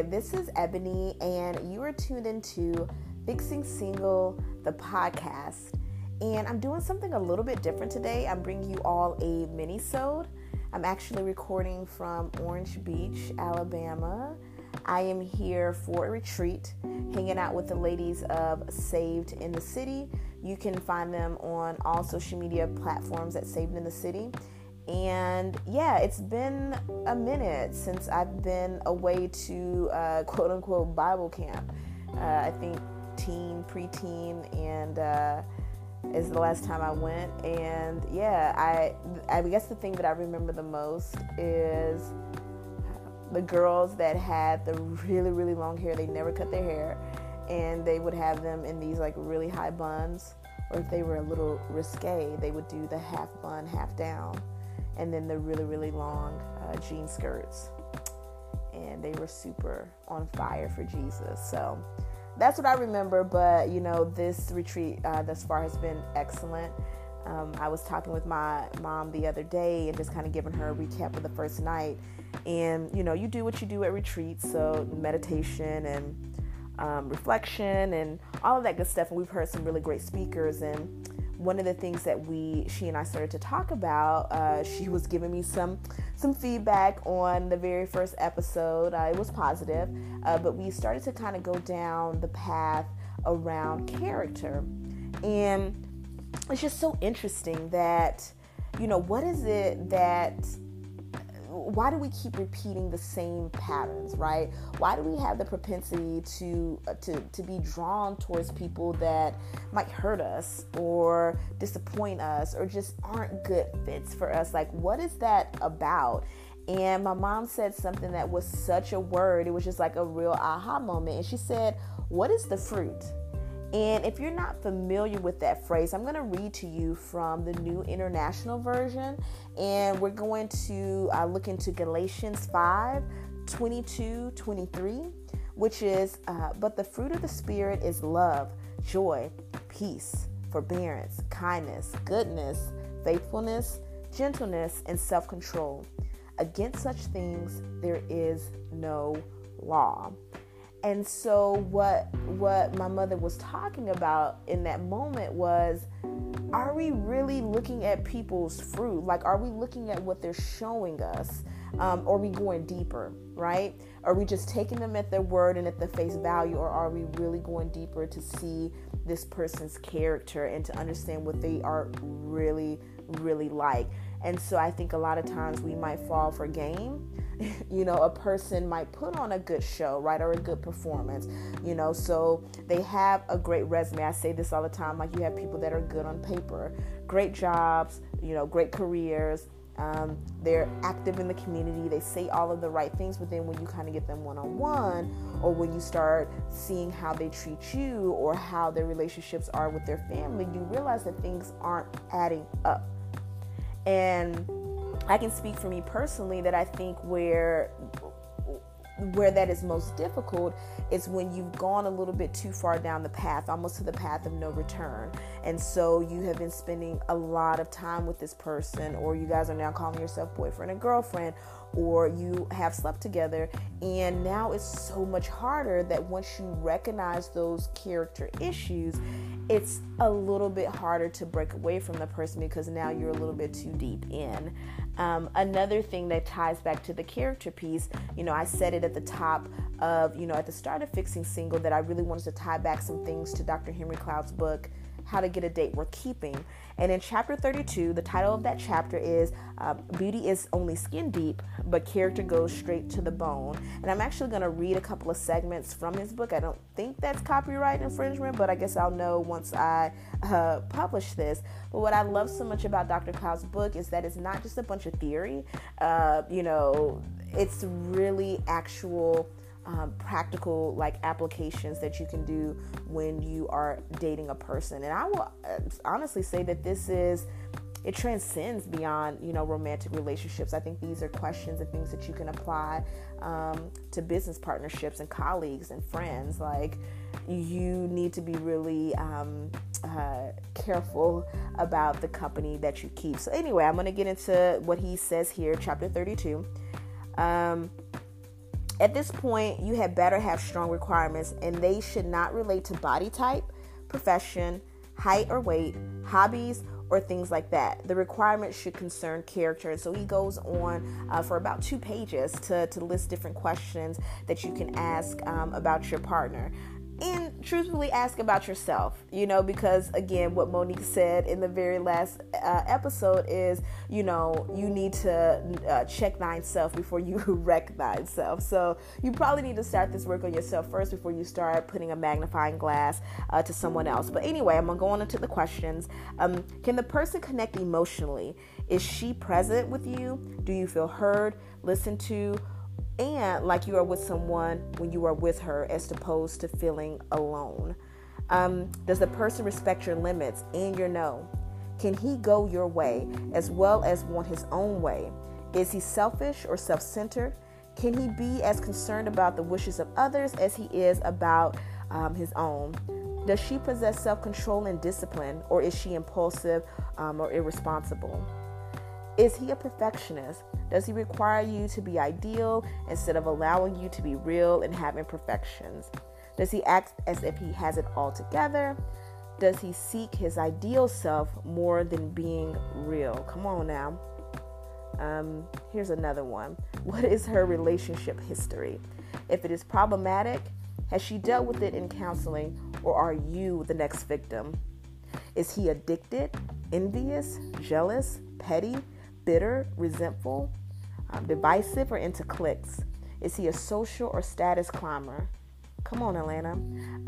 Hey, this is Ebony, and you are tuned into Fixing Single, the podcast. And I'm doing something a little bit different today. I'm bringing you all a mini-sode. I'm actually recording from Orange Beach, Alabama. I am here for a retreat, hanging out with the ladies of Saved in the City. You can find them on all social media platforms at Saved in the City. And yeah, it's been a minute since I've been away to uh, quote unquote Bible camp. Uh, I think teen, preteen, and uh, is the last time I went. And yeah, I I guess the thing that I remember the most is the girls that had the really really long hair. They never cut their hair, and they would have them in these like really high buns. Or if they were a little risque, they would do the half bun, half down and then the really, really long uh, jean skirts. And they were super on fire for Jesus. So that's what I remember. But you know, this retreat uh, thus far has been excellent. Um, I was talking with my mom the other day and just kind of giving her a recap of the first night. And you know, you do what you do at retreats, so meditation and um, reflection and all of that good stuff. And we've heard some really great speakers and one of the things that we she and I started to talk about, uh, she was giving me some some feedback on the very first episode. Uh, it was positive, uh, but we started to kind of go down the path around character, and it's just so interesting that you know what is it that why do we keep repeating the same patterns right? Why do we have the propensity to uh, to to be drawn towards people that might hurt us or disappoint us or just aren't good fits for us? Like what is that about? And my mom said something that was such a word. It was just like a real aha moment. And she said what is the fruit and if you're not familiar with that phrase, I'm going to read to you from the New International Version. And we're going to uh, look into Galatians 5 22 23, which is, uh, But the fruit of the Spirit is love, joy, peace, forbearance, kindness, goodness, faithfulness, gentleness, and self control. Against such things there is no law. And so what what my mother was talking about in that moment was are we really looking at people's fruit? Like are we looking at what they're showing us? Um, or are we going deeper, right? Are we just taking them at their word and at the face value, or are we really going deeper to see this person's character and to understand what they are really, really like? And so I think a lot of times we might fall for game you know, a person might put on a good show, right, or a good performance, you know, so they have a great resume. I say this all the time like, you have people that are good on paper, great jobs, you know, great careers. Um, they're active in the community. They say all of the right things, but then when you kind of get them one on one, or when you start seeing how they treat you or how their relationships are with their family, you realize that things aren't adding up. And I can speak for me personally that I think where where that is most difficult is when you've gone a little bit too far down the path, almost to the path of no return. And so you have been spending a lot of time with this person, or you guys are now calling yourself boyfriend and girlfriend, or you have slept together. And now it's so much harder that once you recognize those character issues, it's a little bit harder to break away from the person because now you're a little bit too deep in. Um, another thing that ties back to the character piece, you know, I said it at the top of, you know, at the start of Fixing Single that I really wanted to tie back some things to Dr. Henry Cloud's book, How to Get a Date Worth Keeping. And in chapter 32, the title of that chapter is uh, Beauty is Only Skin Deep, but Character Goes Straight to the Bone. And I'm actually going to read a couple of segments from his book. I don't think that's copyright infringement, but I guess I'll know once I uh, publish this. But what I love so much about Dr. Cloud's book is that it's not just a bunch of theory, uh, you know, it's really actual um, practical like applications that you can do when you are dating a person. And I will uh, honestly say that this is it transcends beyond you know romantic relationships. I think these are questions and things that you can apply um, to business partnerships and colleagues and friends. Like you need to be really um, uh, careful about the company that you keep. So anyway i'm going to get into what he says here chapter 32 um, At this point, you had better have strong requirements, and they should not relate to body type, profession, height or weight, hobbies, or things like that. The requirements should concern character. And so he goes on uh, for about two pages to, to list different questions that you can ask um, about your partner and truthfully ask about yourself you know because again what monique said in the very last uh, episode is you know you need to uh, check thyself before you wreck thyself. So you probably need to start this work on yourself first before you start putting a magnifying glass uh, to someone else. But anyway i'm gonna go on into the questions. Um, can the person connect emotionally? Is she present with you? Do you feel heard listened to and like you are with someone when you are with her as opposed to feeling alone. Um, does the person respect your limits and your no? Can he go your way as well as want his own way? Is he selfish or self centered? Can he be as concerned about the wishes of others as he is about um, his own? Does she possess self control and discipline, or is she impulsive um, or irresponsible? Is he a perfectionist? Does he require you to be ideal instead of allowing you to be real and have imperfections? Does he act as if he has it all together? Does he seek his ideal self more than being real? Come on now. Um, here's another one. What is her relationship history? If it is problematic, has she dealt with it in counseling, or are you the next victim? Is he addicted, envious, jealous, petty? Bitter, resentful, um, divisive, or into cliques? Is he a social or status climber? Come on, Atlanta.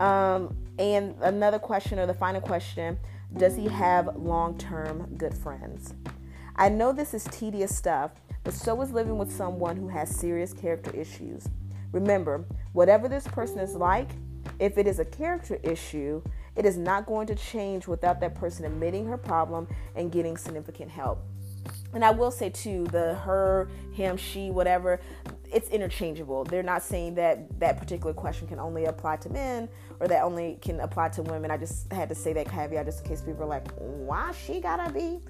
Um, and another question, or the final question Does he have long term good friends? I know this is tedious stuff, but so is living with someone who has serious character issues. Remember, whatever this person is like, if it is a character issue, it is not going to change without that person admitting her problem and getting significant help and I will say too, the her, him, she, whatever, it's interchangeable. They're not saying that that particular question can only apply to men or that only can apply to women. I just had to say that caveat just in case people are like, why she gotta be?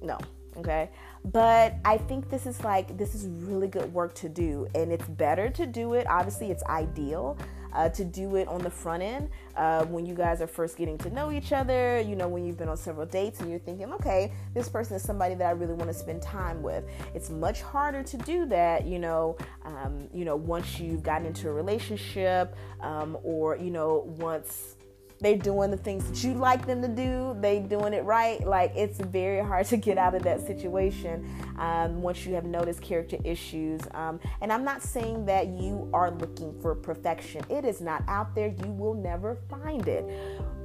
No, okay. But I think this is like, this is really good work to do. And it's better to do it. Obviously, it's ideal uh, to do it on the front end uh, when you guys are first getting to know each other. You know, when you've been on several dates and you're thinking, okay, this person is somebody that I really want to spend time with. It's much harder to do that, you know, um, you know, once you've gotten into a relationship um, or you know, once they're doing the things that you like them to do they doing it right. Like it's very hard to get out of that situation um, once you have noticed character issues. Um, and i'm not saying that you are looking for perfection. It is not out there. You will never find it.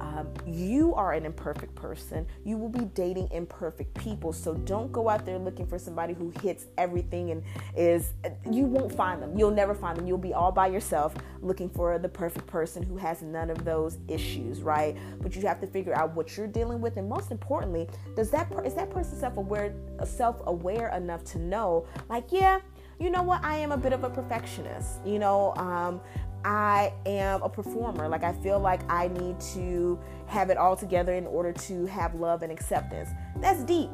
Um, you are an imperfect person. You will be dating imperfect people. So don't go out there looking for somebody who hits everything and is you won't find them. You'll never find them. You'll be all by yourself looking for the perfect person who has none of those issues issues, right? But you have to figure out what you're dealing with, and most importantly, does that is that person self-aware self-aware enough to know, like, yeah, you know what, I am a bit of a perfectionist. You know, um, I am a performer. Like I feel like I need to have it all together in order to have love and acceptance. That's deep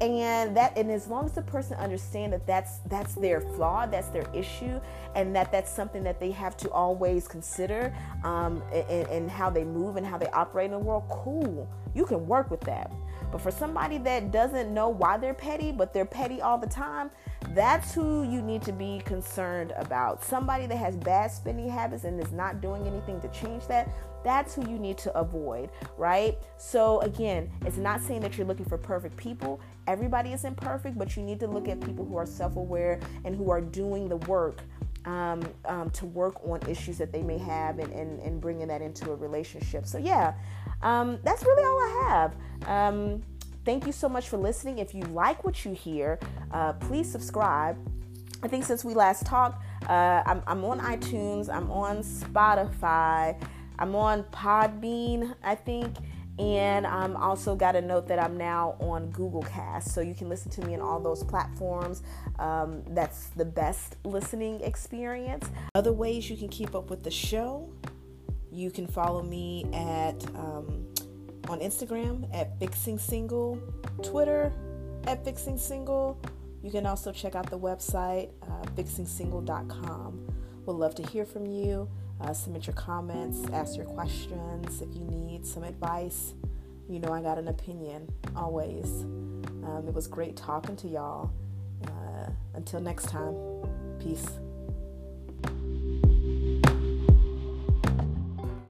and that and as long as the person understand that that's that's their flaw that's their issue and that that's something that they have to always consider um, in, in how they move and how they operate in the world cool. You can work with that. But for somebody that doesn't know why they're petty but they're petty all the time that's who you need to be concerned about somebody that has bad spending habits and is not doing anything to change that that's who you need to avoid, right? So, again, it's not saying that you're looking for perfect people. Everybody isn't perfect, but you need to look at people who are self aware and who are doing the work um, um, to work on issues that they may have and, and, and bringing that into a relationship. So, yeah, um, that's really all I have. Thank you so much for listening. If you like what you hear, uh, please subscribe. I think since we last talked, uh, I'm, I'm on iTunes, I'm on Spotify. I'm on Podbean, I think, and I'm also got a note that I'm now on Google Cast, so you can listen to me on all those platforms. Um, that's the best listening experience. Other ways you can keep up with the show, you can follow me at um, on Instagram at Fixing Single, Twitter at Fixing Single. You can also check out the website uh, fixingsingle.com. Would love to hear from you. Uh, submit your comments, ask your questions. If you need some advice, you know I got an opinion always. Um, it was great talking to y'all. Uh, until next time, peace.